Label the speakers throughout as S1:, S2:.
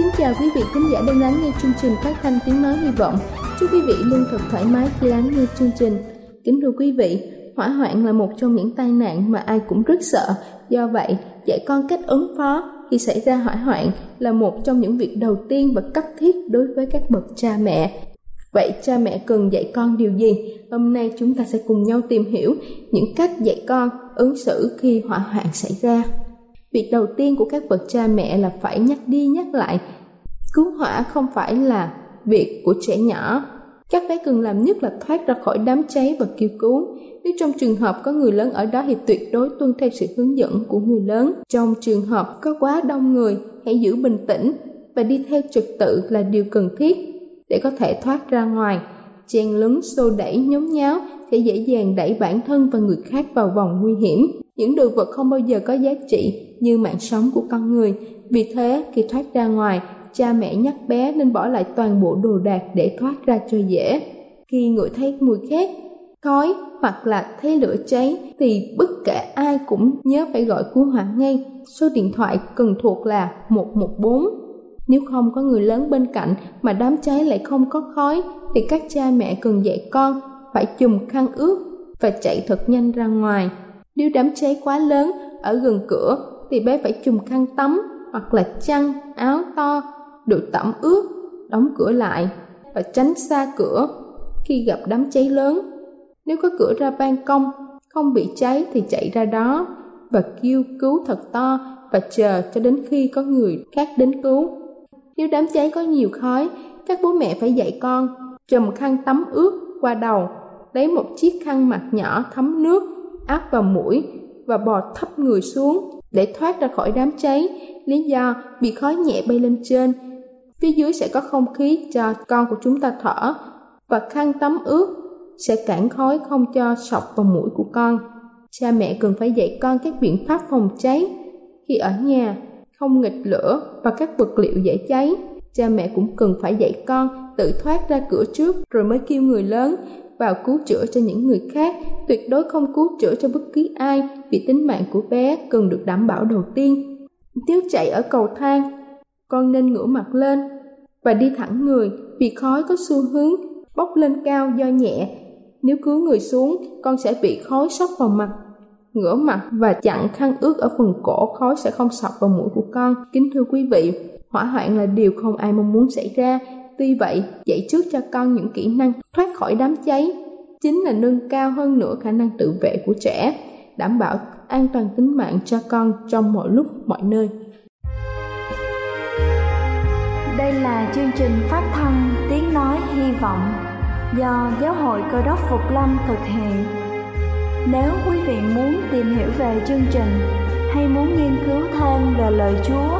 S1: Kính chào quý vị khán giả đang lắng nghe chương trình phát thanh tiếng nói hy vọng. Chúc quý vị luôn thật thoải mái khi lắng nghe chương trình. Kính thưa quý vị, hỏa hoạn là một trong những tai nạn mà ai cũng rất sợ. Do vậy, dạy con cách ứng phó khi xảy ra hỏa hoạn là một trong những việc đầu tiên và cấp thiết đối với các bậc cha mẹ. Vậy cha mẹ cần dạy con điều gì? Hôm nay chúng ta sẽ cùng nhau tìm hiểu những cách dạy con ứng xử khi hỏa hoạn xảy ra. Việc đầu tiên của các bậc cha mẹ là phải nhắc đi nhắc lại Cứu hỏa không phải là việc của trẻ nhỏ. Các bé cần làm nhất là thoát ra khỏi đám cháy và kêu cứu. Nếu trong trường hợp có người lớn ở đó thì tuyệt đối tuân theo sự hướng dẫn của người lớn. Trong trường hợp có quá đông người, hãy giữ bình tĩnh và đi theo trật tự là điều cần thiết để có thể thoát ra ngoài. Chen lấn xô đẩy nhốn nháo sẽ dễ dàng đẩy bản thân và người khác vào vòng nguy hiểm. Những đồ vật không bao giờ có giá trị như mạng sống của con người. Vì thế, khi thoát ra ngoài, cha mẹ nhắc bé nên bỏ lại toàn bộ đồ đạc để thoát ra cho dễ. Khi ngửi thấy mùi khét, khói hoặc là thấy lửa cháy thì bất kể ai cũng nhớ phải gọi cứu hỏa ngay. Số điện thoại cần thuộc là 114. Nếu không có người lớn bên cạnh mà đám cháy lại không có khói thì các cha mẹ cần dạy con phải chùm khăn ướt và chạy thật nhanh ra ngoài. Nếu đám cháy quá lớn ở gần cửa thì bé phải chùm khăn tắm hoặc là chăn, áo to được tẩm ướt, đóng cửa lại và tránh xa cửa khi gặp đám cháy lớn. Nếu có cửa ra ban công, không bị cháy thì chạy ra đó và kêu cứu thật to và chờ cho đến khi có người khác đến cứu. Nếu đám cháy có nhiều khói, các bố mẹ phải dạy con trùm khăn tắm ướt qua đầu, lấy một chiếc khăn mặt nhỏ thấm nước, áp vào mũi và bò thấp người xuống để thoát ra khỏi đám cháy. Lý do bị khói nhẹ bay lên trên Phía dưới sẽ có không khí cho con của chúng ta thở và khăn tắm ướt sẽ cản khói không cho sọc vào mũi của con. Cha mẹ cần phải dạy con các biện pháp phòng cháy khi ở nhà, không nghịch lửa và các vật liệu dễ cháy. Cha mẹ cũng cần phải dạy con tự thoát ra cửa trước rồi mới kêu người lớn vào cứu chữa cho những người khác, tuyệt đối không cứu chữa cho bất cứ ai vì tính mạng của bé cần được đảm bảo đầu tiên. Nếu chạy ở cầu thang con nên ngửa mặt lên và đi thẳng người vì khói có xu hướng bốc lên cao do nhẹ. Nếu cúi người xuống, con sẽ bị khói sốc vào mặt. Ngửa mặt và chặn khăn ướt ở phần cổ, khói sẽ không sọc vào mũi của con. Kính thưa quý vị, hỏa hoạn là điều không ai mong muốn xảy ra. Tuy vậy, dạy trước cho con những kỹ năng thoát khỏi đám cháy chính là nâng cao hơn nữa khả năng tự vệ của trẻ, đảm bảo an toàn tính mạng cho con trong mọi lúc, mọi nơi.
S2: Đây là chương trình phát thanh Tiếng Nói Hy Vọng do Giáo hội Cơ đốc Phục Lâm thực hiện. Nếu quý vị muốn tìm hiểu về chương trình hay muốn nghiên cứu thêm về lời Chúa,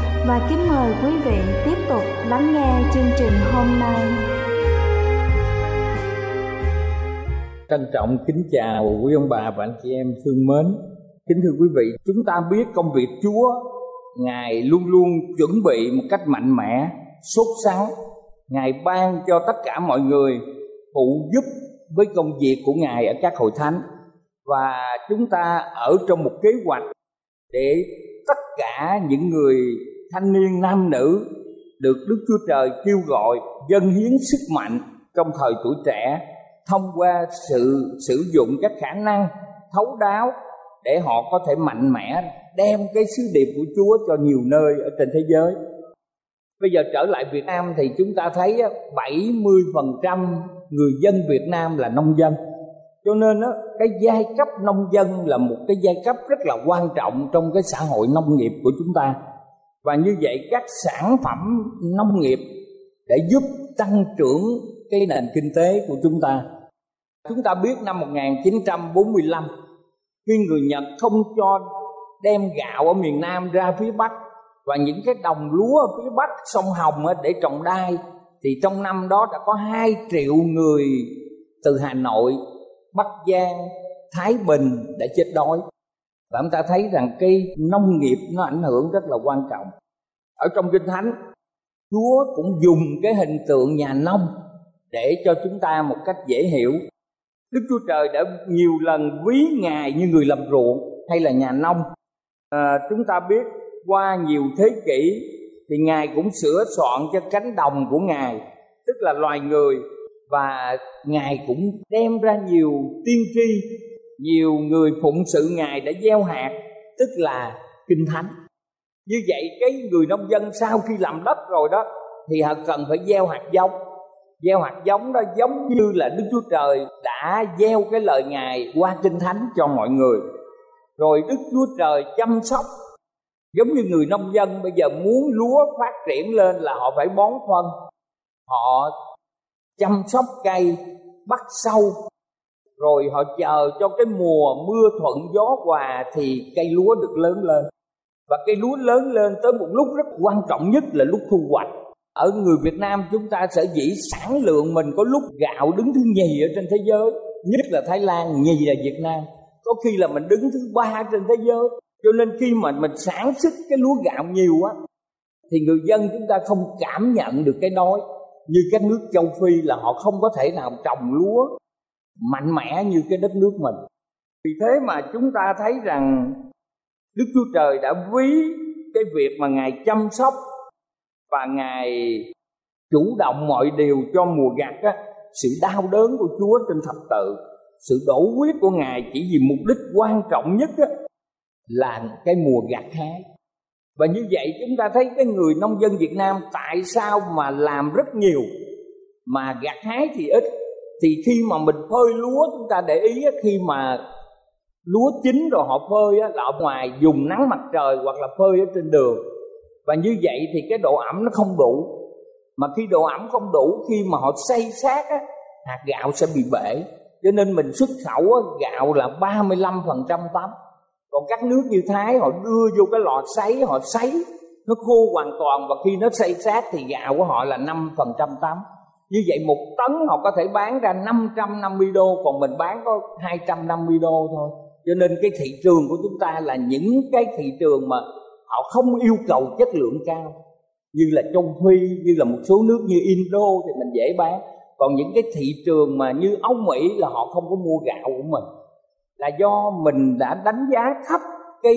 S2: và kính mời quý vị tiếp tục lắng nghe chương trình hôm nay.
S3: Trân trọng kính chào quý ông bà và anh chị em thương mến. Kính thưa quý vị, chúng ta biết công việc Chúa Ngài luôn luôn chuẩn bị một cách mạnh mẽ, sốt sắng. Ngài ban cho tất cả mọi người phụ giúp với công việc của Ngài ở các hội thánh và chúng ta ở trong một kế hoạch để tất cả những người thanh niên nam nữ được Đức Chúa Trời kêu gọi dâng hiến sức mạnh trong thời tuổi trẻ thông qua sự sử dụng các khả năng thấu đáo để họ có thể mạnh mẽ đem cái sứ điệp của Chúa cho nhiều nơi ở trên thế giới. Bây giờ trở lại Việt Nam thì chúng ta thấy 70% người dân Việt Nam là nông dân. Cho nên đó, cái giai cấp nông dân là một cái giai cấp rất là quan trọng trong cái xã hội nông nghiệp của chúng ta. Và như vậy các sản phẩm nông nghiệp để giúp tăng trưởng cái nền kinh tế của chúng ta. Chúng ta biết năm 1945 khi người Nhật không cho đem gạo ở miền Nam ra phía Bắc và những cái đồng lúa ở phía Bắc sông Hồng để trồng đai thì trong năm đó đã có 2 triệu người từ Hà Nội, Bắc Giang, Thái Bình đã chết đói. Và chúng ta thấy rằng cái nông nghiệp nó ảnh hưởng rất là quan trọng. Ở trong Kinh Thánh, Chúa cũng dùng cái hình tượng nhà nông để cho chúng ta một cách dễ hiểu. Đức Chúa Trời đã nhiều lần ví Ngài như người làm ruộng hay là nhà nông à, chúng ta biết qua nhiều thế kỷ thì ngài cũng sửa soạn cho cánh đồng của ngài tức là loài người và ngài cũng đem ra nhiều tiên tri nhiều người phụng sự ngài đã gieo hạt, tức là kinh thánh. Như vậy cái người nông dân sau khi làm đất rồi đó, thì họ cần phải gieo hạt giống. Gieo hạt giống đó giống như là đức chúa trời đã gieo cái lời ngài qua kinh thánh cho mọi người. Rồi đức chúa trời chăm sóc. Giống như người nông dân bây giờ muốn lúa phát triển lên là họ phải bón phân. Họ chăm sóc cây, bắt sâu rồi họ chờ cho cái mùa mưa thuận gió hòa thì cây lúa được lớn lên. Và cây lúa lớn lên tới một lúc rất quan trọng nhất là lúc thu hoạch. Ở người Việt Nam chúng ta sở dĩ sản lượng mình có lúc gạo đứng thứ nhì ở trên thế giới, nhất là Thái Lan, nhì là Việt Nam. Có khi là mình đứng thứ ba trên thế giới. Cho nên khi mà mình sản xuất cái lúa gạo nhiều á, thì người dân chúng ta không cảm nhận được cái đói. Như các nước châu phi là họ không có thể nào trồng lúa mạnh mẽ như cái đất nước mình. Vì thế mà chúng ta thấy rằng đức chúa trời đã ví cái việc mà ngài chăm sóc và ngài chủ động mọi điều cho mùa gặt á sự đau đớn của chúa trên thập tự sự đổ huyết của ngài chỉ vì mục đích quan trọng nhất á, là cái mùa gặt hái và như vậy chúng ta thấy cái người nông dân Việt Nam tại sao mà làm rất nhiều mà gặt hái thì ít thì khi mà mình phơi lúa chúng ta để ý khi mà lúa chín rồi họ phơi là ở ngoài dùng nắng mặt trời hoặc là phơi ở trên đường. Và như vậy thì cái độ ẩm nó không đủ. Mà khi độ ẩm không đủ khi mà họ xay sát á, hạt gạo sẽ bị bể. Cho nên mình xuất khẩu á, gạo là 35% tấm. Còn các nước như Thái họ đưa vô cái lò sấy họ sấy nó khô hoàn toàn. Và khi nó xay sát thì gạo của họ là 5% tấm như vậy một tấn họ có thể bán ra 550 đô, còn mình bán có 250 đô thôi. Cho nên cái thị trường của chúng ta là những cái thị trường mà họ không yêu cầu chất lượng cao. Như là châu phi như là một số nước như indo thì mình dễ bán. Còn những cái thị trường mà như âu mỹ là họ không có mua gạo của mình. Là do mình đã đánh giá thấp cái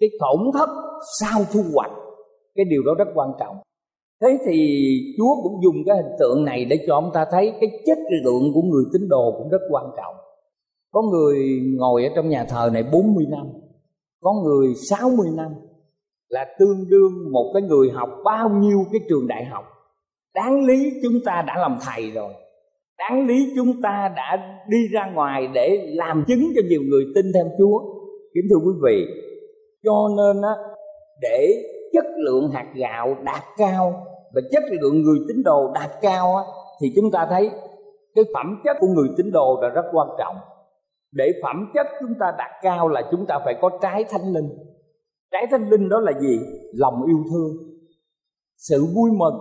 S3: cái tổn thất sau thu hoạch. Cái điều đó rất quan trọng thế thì chúa cũng dùng cái hình tượng này để cho ông ta thấy cái chất lượng của người tín đồ cũng rất quan trọng. Có người ngồi ở trong nhà thờ này 40 năm, có người 60 năm, là tương đương một cái người học bao nhiêu cái trường đại học. Đáng lý chúng ta đã làm thầy rồi. Đáng lý chúng ta đã đi ra ngoài để làm chứng cho nhiều người tin theo chúa. Kính thưa quý vị, cho nên á, để chất lượng hạt gạo đạt cao và chất lượng người tín đồ đạt cao á, thì chúng ta thấy cái phẩm chất của người tín đồ là rất quan trọng. Để phẩm chất chúng ta đạt cao là chúng ta phải có trái thánh linh. Trái thánh linh đó là gì? Lòng yêu thương, sự vui mừng,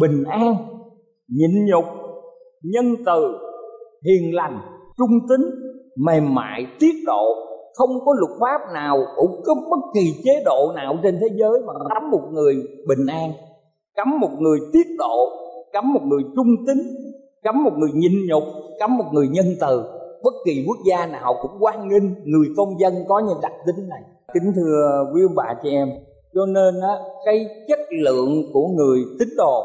S3: bình an, nhịn nhục, nhân từ, hiền lành, trung tín mềm mại, tiết độ không có luật pháp nào, cũng có bất kỳ chế độ nào trên thế giới mà cấm một người bình an, cấm một người tiết độ, cấm một người trung tín, cấm một người nhịn nhục, cấm một người nhân từ. Bất kỳ quốc gia nào cũng quan nghênh người công dân có những đặc tính này. Kính thưa quý ông bà chị em, cho nên á, cái chất lượng của người tín đồ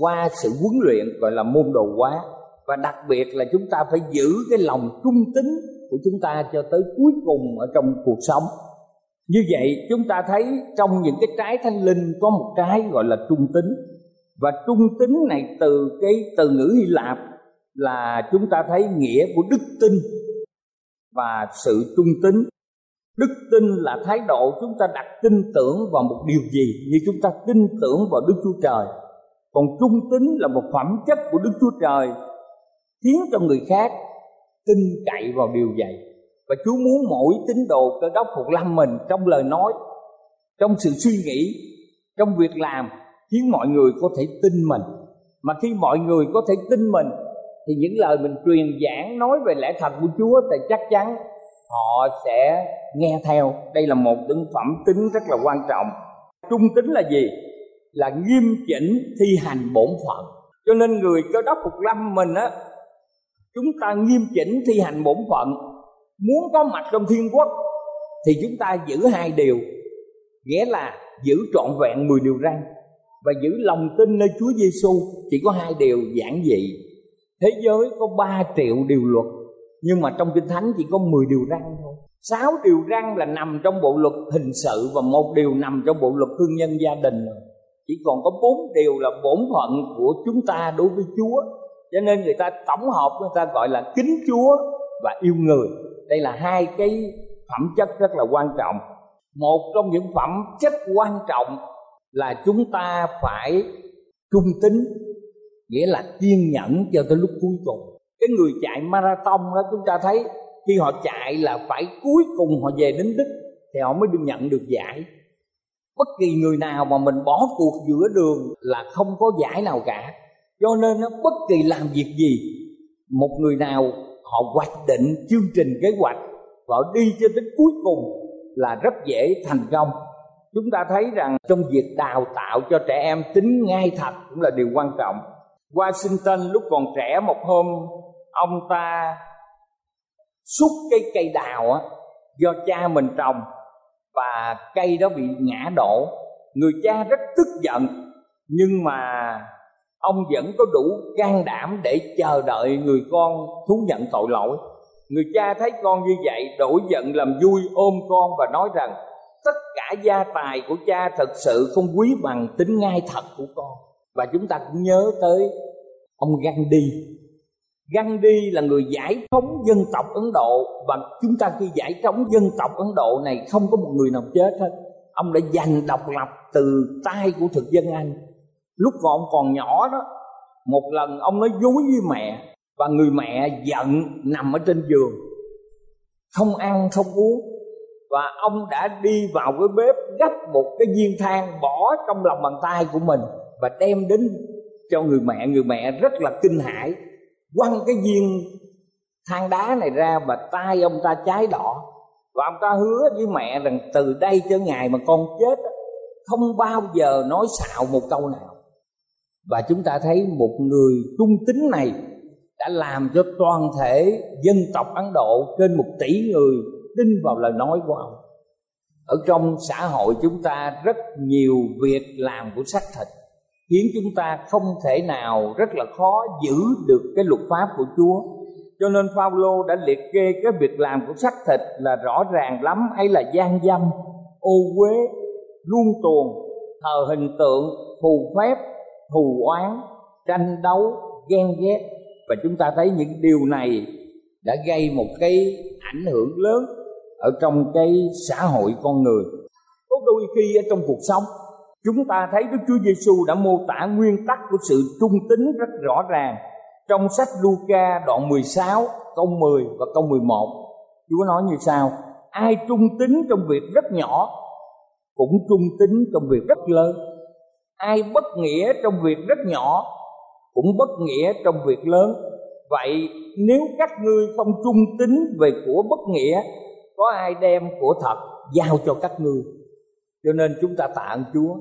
S3: qua sự huấn luyện gọi là môn đồ hóa, và đặc biệt là chúng ta phải giữ cái lòng trung tín của chúng ta cho tới cuối cùng ở trong cuộc sống. Như vậy, chúng ta thấy trong những cái trái thanh linh có một trái gọi là trung tính và trung tính này từ cái từ ngữ hy lạp là chúng ta thấy nghĩa của đức tin và sự trung tính đức tin là thái độ chúng ta đặt tin tưởng vào một điều gì, như chúng ta tin tưởng vào đức chúa trời. Còn trung tính là một phẩm chất của đức chúa trời, khiến cho người khác tin cậy vào điều vậy. Và Chúa muốn mỗi tín đồ cơ đốc phục lâm mình trong lời nói, trong sự suy nghĩ, trong việc làm, khiến mọi người có thể tin mình. Mà khi mọi người có thể tin mình, thì những lời mình truyền giảng nói về lẽ thật của Chúa thì chắc chắn họ sẽ nghe theo. Đây là một tính phẩm tính rất là quan trọng. Trung tính là gì? Là nghiêm chỉnh thi hành bổn phận. Cho nên người cơ đốc phục lâm mình á chúng ta nghiêm chỉnh thi hành bổn phận. Muốn có mặt trong thiên quốc, thì chúng ta giữ hai điều. Nghĩa là giữ trọn vẹn 10 điều răn và giữ lòng tin nơi Chúa Giêsu chỉ có hai điều giản dị. Thế giới có 3 triệu điều luật, nhưng mà trong kinh thánh chỉ có 10 điều răn thôi. Sáu điều răn là nằm trong bộ luật hình sự và một điều nằm trong bộ luật hôn nhân gia đình. Chỉ còn có bốn điều là bổn phận của chúng ta đối với Chúa cho nên người ta tổng hợp, người ta gọi là kính Chúa và yêu người. Đây là hai cái phẩm chất rất là quan trọng. Một trong những phẩm chất quan trọng là chúng ta phải trung tính nghĩa là kiên nhẫn cho tới lúc cuối cùng. Cái người chạy marathon đó, chúng ta thấy khi họ chạy là phải cuối cùng họ về đến đích thì họ mới được nhận được giải. Bất kỳ người nào mà mình bỏ cuộc giữa đường là không có giải nào cả cho nên bất kỳ làm việc gì, một người nào họ hoạch định chương trình kế hoạch và họ đi cho đến cuối cùng là rất dễ thành công. Chúng ta thấy rằng trong việc đào tạo cho trẻ em tính ngay thật cũng là điều quan trọng. Washington lúc còn trẻ một hôm, ông ta xúc cái cây đào á, do cha mình trồng và cây đó bị ngã đổ. Người cha rất tức giận, nhưng mà ông vẫn có đủ can đảm để chờ đợi người con thú nhận tội lỗi. Người cha thấy con như vậy, đổi giận làm vui, ôm con và nói rằng, tất cả gia tài của cha thật sự không quý bằng tính ngay thật của con. Và chúng ta cũng nhớ tới ông Gandhi. Gandhi là người giải phóng dân tộc Ấn Độ và chúng ta khi giải phóng dân tộc Ấn Độ này không có một người nào chết hết. Ông đã giành độc lập từ tay của thực dân Anh lúc mà ông còn nhỏ đó, một lần ông nói dối với mẹ và người mẹ giận nằm ở trên giường. Không ăn, không uống. Và ông đã đi vào cái bếp gấp một cái viên than bỏ trong lòng bàn tay của mình và đem đến cho người mẹ. Người mẹ rất là kinh hãi, quăng cái viên than đá này ra và tay ông ta cháy đỏ. Và ông ta hứa với mẹ rằng từ đây cho ngày mà con chết, không bao giờ nói xạo một câu nào và chúng ta thấy một người trung tính này đã làm cho toàn thể dân tộc Ấn Độ trên một tỷ người tin vào lời nói của ông. Ở trong xã hội chúng ta rất nhiều việc làm của xác thịt khiến chúng ta không thể nào rất là khó giữ được cái luật pháp của Chúa. Cho nên Phaolô đã liệt kê cái việc làm của xác thịt là rõ ràng lắm hay là gian dâm, ô uế luôn tuồng thờ hình tượng phù phép thù oán, tranh đấu, ghen ghét. Và chúng ta thấy những điều này đã gây một cái ảnh hưởng lớn ở trong cái xã hội con người. Có đôi khi ở trong cuộc sống, chúng ta thấy Đức Chúa Giêsu đã mô tả nguyên tắc của sự trung tín rất rõ ràng trong sách Luca đoạn 16 câu 10 và câu 11 Chúa nói như sau, ai trung tín trong việc rất nhỏ, cũng trung tín trong việc rất lớn ai bất nghĩa trong việc rất nhỏ, cũng bất nghĩa trong việc lớn. Vậy nếu các ngươi không trung tín về của bất nghĩa, có ai đem của thật giao cho các ngươi? Cho nên chúng ta tạ ơn chúa,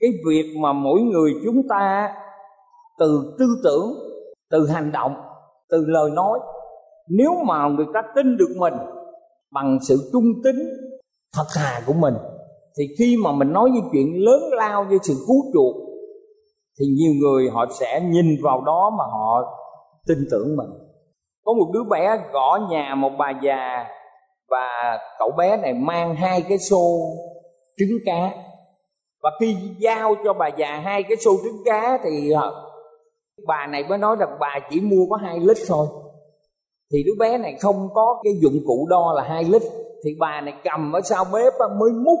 S3: cái việc mà mỗi người chúng ta từ tư tưởng, từ hành động, từ lời nói, nếu mà người ta tin được mình bằng sự trung tín thật thà của mình thì khi mà mình nói những chuyện lớn lao như sự cứu chuộc, thì nhiều người họ sẽ nhìn vào đó mà họ tin tưởng mình. Có một đứa bé gõ nhà một bà già và cậu bé này mang hai cái xô trứng cá. Và khi giao cho bà già hai cái xô trứng cá thì bà này mới nói rằng bà chỉ mua có hai lít thôi. Thì đứa bé này không có cái dụng cụ đo là hai lít. Thì bà này cầm ở sau bếp mới múc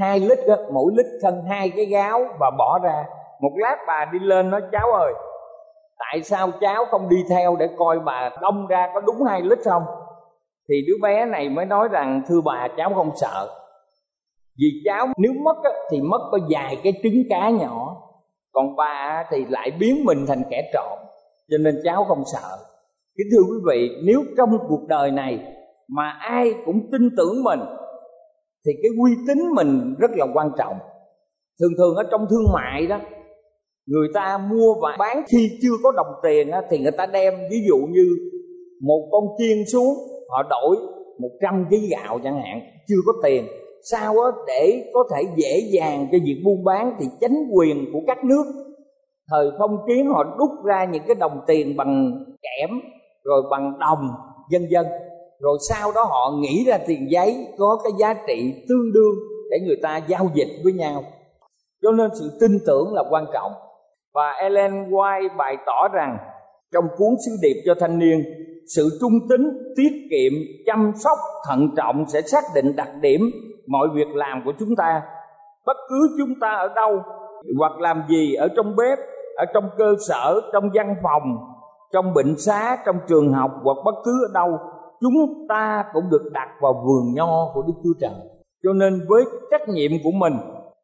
S3: hai lít đó, mỗi lít thân hai cái gáo và bỏ ra. Một lát bà đi lên nói cháu ơi tại sao cháu không đi theo để coi bà đông ra có đúng hai lít không? Thì đứa bé này mới nói rằng thưa bà cháu không sợ. Vì cháu nếu mất á, thì mất có vài cái trứng cá nhỏ. Còn bà thì lại biến mình thành kẻ trộm cho nên cháu không sợ. Kính thưa quý vị nếu trong cuộc đời này mà ai cũng tin tưởng mình thì cái uy tín mình rất là quan trọng. Thường thường ở trong thương mại đó người ta mua và bán khi chưa có đồng tiền á, thì người ta đem ví dụ như một con chiên xuống họ đổi 100 kg gạo chẳng hạn chưa có tiền. Sao á? Để có thể dễ dàng cho việc buôn bán thì chánh quyền của các nước thời phong kiến họ đúc ra những cái đồng tiền bằng kẽm rồi bằng đồng dân dân rồi sau đó họ nghĩ ra tiền giấy có cái giá trị tương đương để người ta giao dịch với nhau. Cho nên sự tin tưởng là quan trọng. Và Ellen White bày tỏ rằng trong cuốn sứ điệp cho thanh niên, sự trung tín, tiết kiệm, chăm sóc, thận trọng sẽ xác định đặc điểm mọi việc làm của chúng ta. Bất cứ chúng ta ở đâu, hoặc làm gì ở trong bếp, ở trong cơ sở, trong văn phòng, trong bệnh xá, trong trường học, hoặc bất cứ ở đâu chúng ta cũng được đặt vào vườn nho của Đức Chúa Trời. Cho nên với trách nhiệm của mình,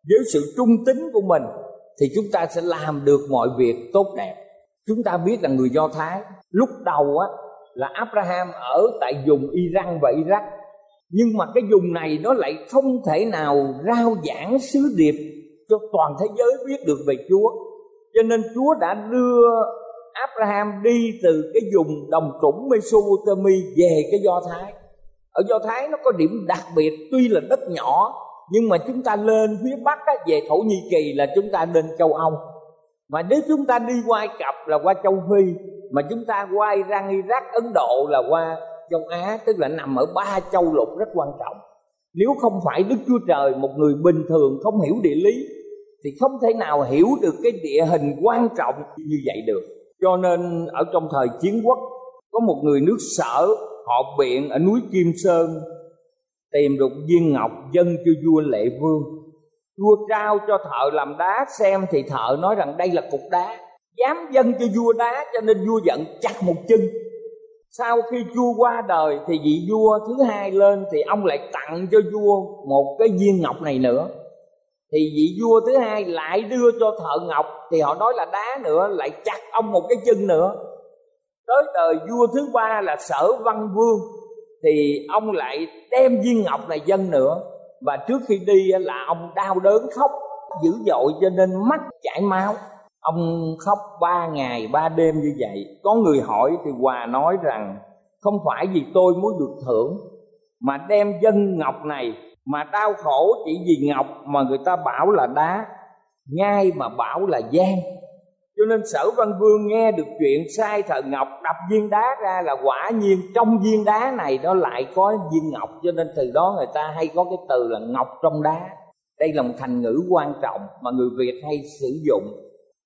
S3: với sự trung tín của mình thì chúng ta sẽ làm được mọi việc tốt đẹp. Chúng ta biết là người Do Thái lúc đầu á là Abraham ở tại vùng Iran và Iraq nhưng mà cái vùng này nó lại không thể nào rao giảng sứ điệp cho toàn thế giới biết được về Chúa. Cho nên Chúa đã đưa Abraham đi từ cái vùng đồng trũng Mesopotamia về cái Do Thái. Ở Do Thái nó có điểm đặc biệt tuy là đất nhỏ nhưng mà chúng ta lên phía Bắc á, về Thổ Nhĩ Kỳ là chúng ta lên châu Âu. Mà nếu chúng ta đi qua Cập là qua châu Phi mà chúng ta qua Iran, Iraq, Ấn Độ là qua châu Á tức là nằm ở ba châu lục rất quan trọng. Nếu không phải Đức Chúa Trời một người bình thường không hiểu địa lý thì không thể nào hiểu được cái địa hình quan trọng như vậy được cho nên ở trong thời chiến quốc, có một người nước sở, họ biện ở núi kim sơn, tìm được viên ngọc dân cho vua lệ vương. Vua trao cho thợ làm đá xem thì thợ nói rằng đây là cục đá, dám dân cho vua đá cho nên vua giận chặt một chân. Sau khi vua qua đời thì vị vua thứ hai lên thì ông lại tặng cho vua một cái viên ngọc này nữa thì vị vua thứ hai lại đưa cho thợ ngọc, thì họ nói là đá nữa, lại chặt ông một cái chân nữa. Tới đời vua thứ ba là sở văn vương, thì ông lại đem viên ngọc này dân nữa. Và trước khi đi là ông đau đớn khóc, dữ dội cho nên mắt chảy máu. Ông khóc ba ngày, ba đêm như vậy. Có người hỏi thì hòa nói rằng, không phải vì tôi muốn được thưởng, mà đem dân ngọc này mà đau khổ chỉ vì ngọc mà người ta bảo là đá ngay mà bảo là gian. Cho nên sở văn vương nghe được chuyện sai thờ ngọc đập viên đá ra là quả nhiên trong viên đá này nó lại có viên ngọc. Cho nên từ đó người ta hay có cái từ là ngọc trong đá. Đây là một thành ngữ quan trọng mà người việt hay sử dụng.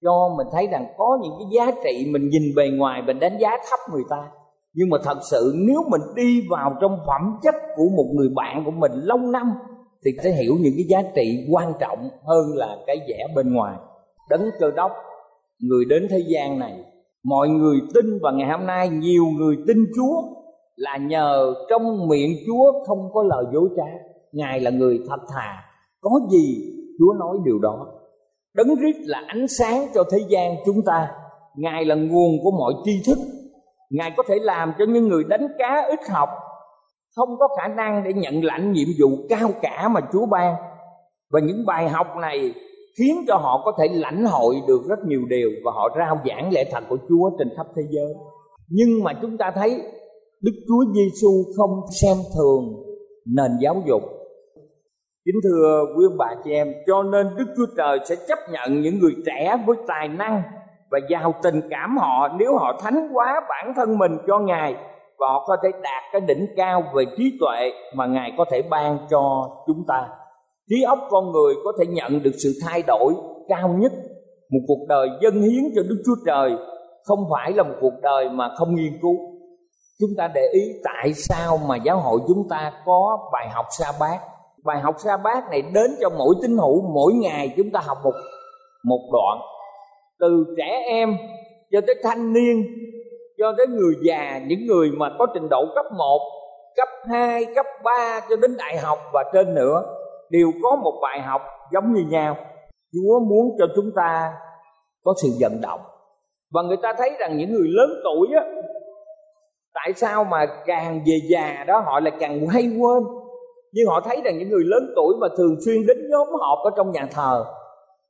S3: Cho mình thấy rằng có những cái giá trị mình nhìn bề ngoài, mình đánh giá thấp người ta nhưng mà thật sự nếu mình đi vào trong phẩm chất của một người bạn của mình lâu năm, thì sẽ hiểu những cái giá trị quan trọng hơn là cái vẻ bên ngoài. Đấng cơ đốc, người đến thế gian này, mọi người tin và ngày hôm nay, nhiều người tin chúa là nhờ trong miệng chúa không có lời dối trá. Ngài là người thật thà, có gì chúa nói điều đó. Đấng rít là ánh sáng cho thế gian chúng ta. Ngài là nguồn của mọi tri thức ngài có thể làm cho những người đánh cá ít học không có khả năng để nhận lãnh nhiệm vụ cao cả mà chúa ban và những bài học này khiến cho họ có thể lãnh hội được rất nhiều điều và họ rao giảng lẽ thật của Chúa trên khắp thế giới. Nhưng mà chúng ta thấy Đức Chúa Giêsu không xem thường nền giáo dục. Kính thưa quý ông bà chị em, cho nên Đức Chúa Trời sẽ chấp nhận những người trẻ với tài năng và giao tình cảm họ. Nếu họ thánh hóa bản thân mình cho Ngài, và họ có thể đạt cái đỉnh cao về trí tuệ mà Ngài có thể ban cho chúng ta. Trí óc con người có thể nhận được sự thay đổi cao nhất. Một cuộc đời dân hiến cho đức chúa trời không phải là một cuộc đời mà không nghiên cứu. Chúng ta để ý tại sao mà giáo hội chúng ta có bài học sa bát. Bài học sa bát này đến cho mỗi tín hữu mỗi ngày chúng ta học một một đoạn từ trẻ em cho tới thanh niên cho tới người già những người mà có trình độ cấp 1 cấp 2, cấp 3 cho đến đại học và trên nữa đều có một bài học giống như nhau. Chúa muốn cho chúng ta có sự vận động. Và người ta thấy rằng những người lớn tuổi á tại sao mà càng về già đó họ lại càng hay quên? Nhưng họ thấy rằng những người lớn tuổi mà thường xuyên đến nhóm họp ở trong nhà thờ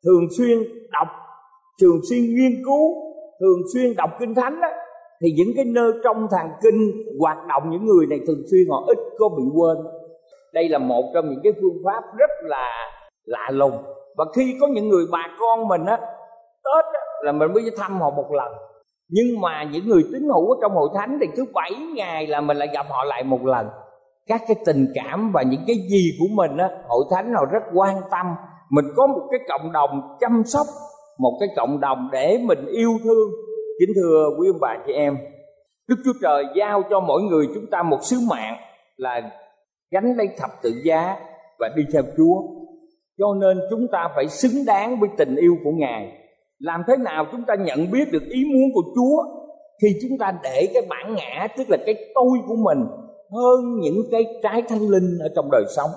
S3: thường xuyên đọc thường xuyên nghiên cứu thường xuyên đọc kinh thánh đó, thì những cái nơi trong thằng kinh hoạt động những người này thường xuyên họ ít có bị quên. Đây là một trong những cái phương pháp rất là lạ lùng. Và khi có những người bà con mình á tết á, là mình mới thăm họ một lần. Nhưng mà những người tín hữu ở trong hội thánh thì cứ 7 ngày là mình lại gặp họ lại một lần. Các cái tình cảm và những cái gì của mình á hội thánh họ rất quan tâm. Mình có một cái cộng đồng chăm sóc một cái cộng đồng để mình yêu thương kính thưa quý ông bà chị em, đức chúa trời giao cho mỗi người chúng ta một sứ mạng là gánh lấy thập tự giá và đi theo Chúa. Cho nên chúng ta phải xứng đáng với tình yêu của Ngài. Làm thế nào chúng ta nhận biết được ý muốn của Chúa khi chúng ta để cái bản ngã, tức là cái tôi của mình, hơn những cái trái thanh linh ở trong đời sống.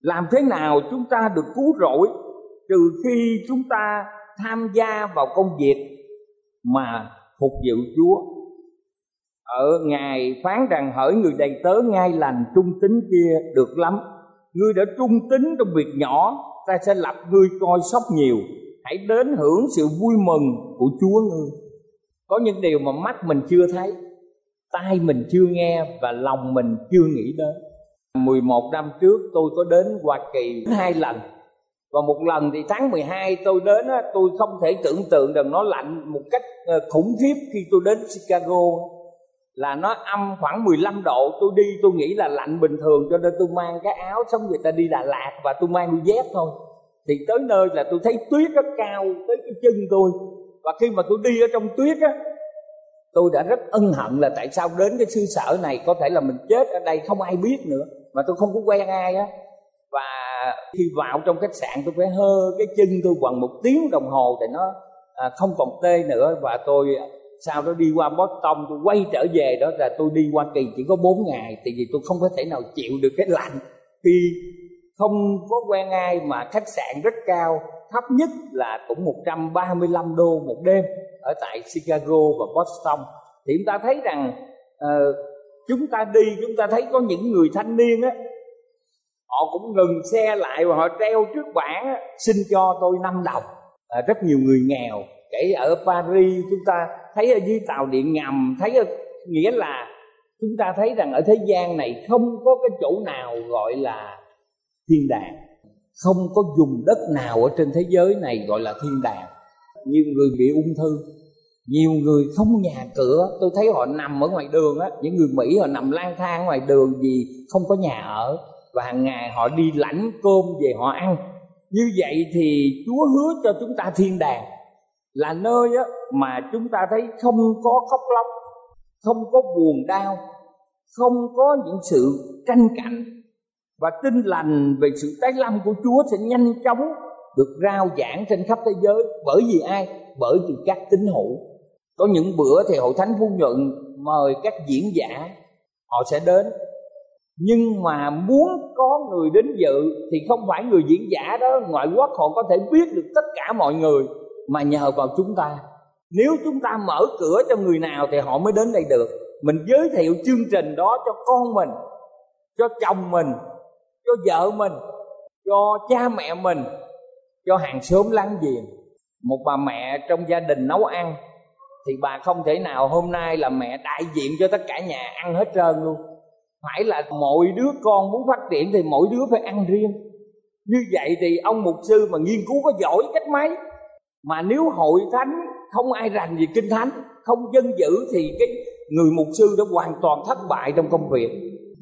S3: Làm thế nào chúng ta được cứu rỗi trừ khi chúng ta tham gia vào công việc mà phục vụ Chúa. Ở ngài phán rằng, hỡi người đầy tớ, ngay lành trung tín kia được lắm. Ngươi đã trung tín trong việc nhỏ, ta sẽ lập ngươi coi sóc nhiều. Hãy đến hưởng sự vui mừng của chúa ngươi. Có những điều mà mắt mình chưa thấy, tai mình chưa nghe và lòng mình chưa nghĩ đến. 11 năm trước, tôi có đến Hoa Kỳ hai lần và một lần thì tháng 12 tôi đến tôi không thể tưởng tượng rằng nó lạnh một cách ờ, khủng khiếp khi tôi đến Chicago. Là nó âm khoảng 15 độ, tôi đi tôi nghĩ là lạnh bình thường, cho nên tôi mang cái áo xong người ta đi Đà Lạt và tôi mang đôi dép thôi. Thì tới nơi là tôi thấy tuyết rất cao tới cái chân tôi. Và khi mà tôi đi ở trong tuyết á, tôi đã rất ân hận là tại sao đến cái sư sở này có thể là mình chết ở đây không ai biết nữa. Mà tôi không có quen ai á khi vào trong khách sạn tôi phải hơ cái chân tôi bằng một tiếng đồng hồ để nó à, không còn tê nữa. Và tôi à, sau đó đi qua Boston tôi quay trở về đó là tôi đi Hoa Kỳ chỉ có 4 ngày tại vì tôi không có thể nào chịu được cái lạnh. Khi không có quen ai mà khách sạn rất cao thấp nhất là cũng 135 đô một đêm ở tại Chicago và Boston. Thì chúng ta thấy rằng uh, chúng ta đi chúng ta thấy có những người thanh niên á họ cũng ngừng xe lại và họ treo trước bảng xin cho tôi 5 đồng. À, rất nhiều người nghèo. Kể ở Paris chúng ta thấy ở dưới tàu điện ngầm thấy ở, nghĩa là chúng ta thấy rằng ở thế gian này không có cái chỗ nào gọi là thiên đàng. Không có dùng đất nào ở trên thế giới này gọi là thiên đàng. Nhiều người bị ung thư nhiều người không nhà cửa. Tôi thấy họ nằm ở ngoài đường á những người mỹ họ nằm lang thang ngoài đường vì không có nhà ở và hàng ngày họ đi lãnh cơm về họ ăn. Như vậy thì chúa hứa cho chúng ta thiên đàng. Là nơi á, mà chúng ta thấy không có khóc lóc không có buồn đau không có những sự tranh cạnh và tin lành về sự tái lâm của Chúa sẽ nhanh chóng được rao giảng trên khắp thế giới. Bởi vì ai? Bởi vì các tín hữu. Có những bữa thì hội thánh phu nhuận mời các diễn giả họ sẽ đến nhưng mà muốn có người đến dự thì không phải người diễn giả đó, ngoại quốc họ có thể biết được tất cả mọi người, mà nhờ vào chúng ta. Nếu chúng ta mở cửa cho người nào thì họ mới đến đây được. Mình giới thiệu chương trình đó cho con mình, cho chồng mình, cho vợ mình, cho cha mẹ mình, cho hàng xóm láng giềng. Một bà mẹ trong gia đình nấu ăn thì bà không thể nào hôm nay là mẹ đại diện cho tất cả nhà ăn hết trơn luôn phải là mỗi đứa con muốn phát triển thì mỗi đứa phải ăn riêng. Như vậy thì ông mục sư mà nghiên cứu có giỏi cách mấy? Mà nếu hội thánh không ai rành gì kinh thánh, không dân dữ thì cái người mục sư đã hoàn toàn thất bại trong công việc.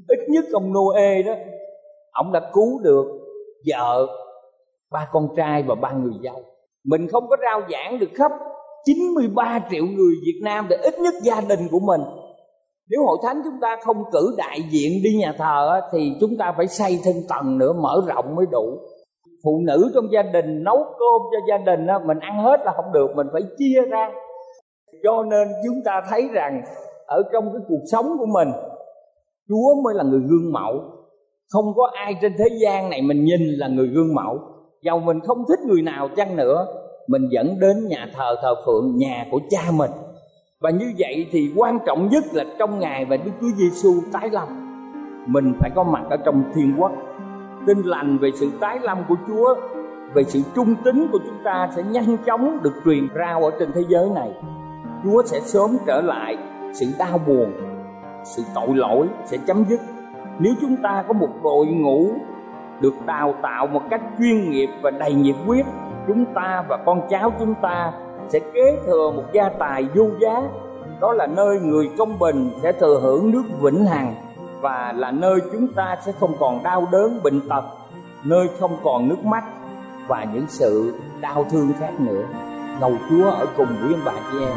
S3: Ít nhất ông Noe đó, ông đã cứu được vợ ba con trai và ba người dâu. Mình không có rao giảng được khắp 93 triệu người Việt Nam để ít nhất gia đình của mình nếu hội thánh chúng ta không cử đại diện đi nhà thờ thì chúng ta phải xây thêm tầng nữa, mở rộng mới đủ. Phụ nữ trong gia đình nấu cơm cho gia đình mình ăn hết là không được, mình phải chia ra. Cho nên chúng ta thấy rằng ở trong cái cuộc sống của mình, chúa mới là người gương mẫu. Không có ai trên thế gian này mình nhìn là người gương mẫu. Dầu mình không thích người nào chăng nữa, mình dẫn đến nhà thờ thờ phượng, nhà của cha mình và như vậy thì quan trọng nhất là trong ngày và Đức Chúa Giêsu tái lâm. Mình phải có mặt ở trong thiên quốc. Tin lành về sự tái lâm của Chúa, về sự trung tín của chúng ta sẽ nhanh chóng được truyền rao ở trên thế giới này. Chúa sẽ sớm trở lại, sự đau buồn, sự tội lỗi sẽ chấm dứt. Nếu chúng ta có một đội ngũ được đào tạo một cách chuyên nghiệp và đầy nhiệt huyết, chúng ta và con cháu chúng ta sẽ kế thừa một gia tài vô giá. Đó là nơi người công bình sẽ thừa hưởng nước vĩnh hằng và là nơi chúng ta sẽ không còn đau đớn, bệnh tật, nơi không còn nước mắt và những sự đau thương khác nữa. Cầu chúa ở cùng với ông bà chị em.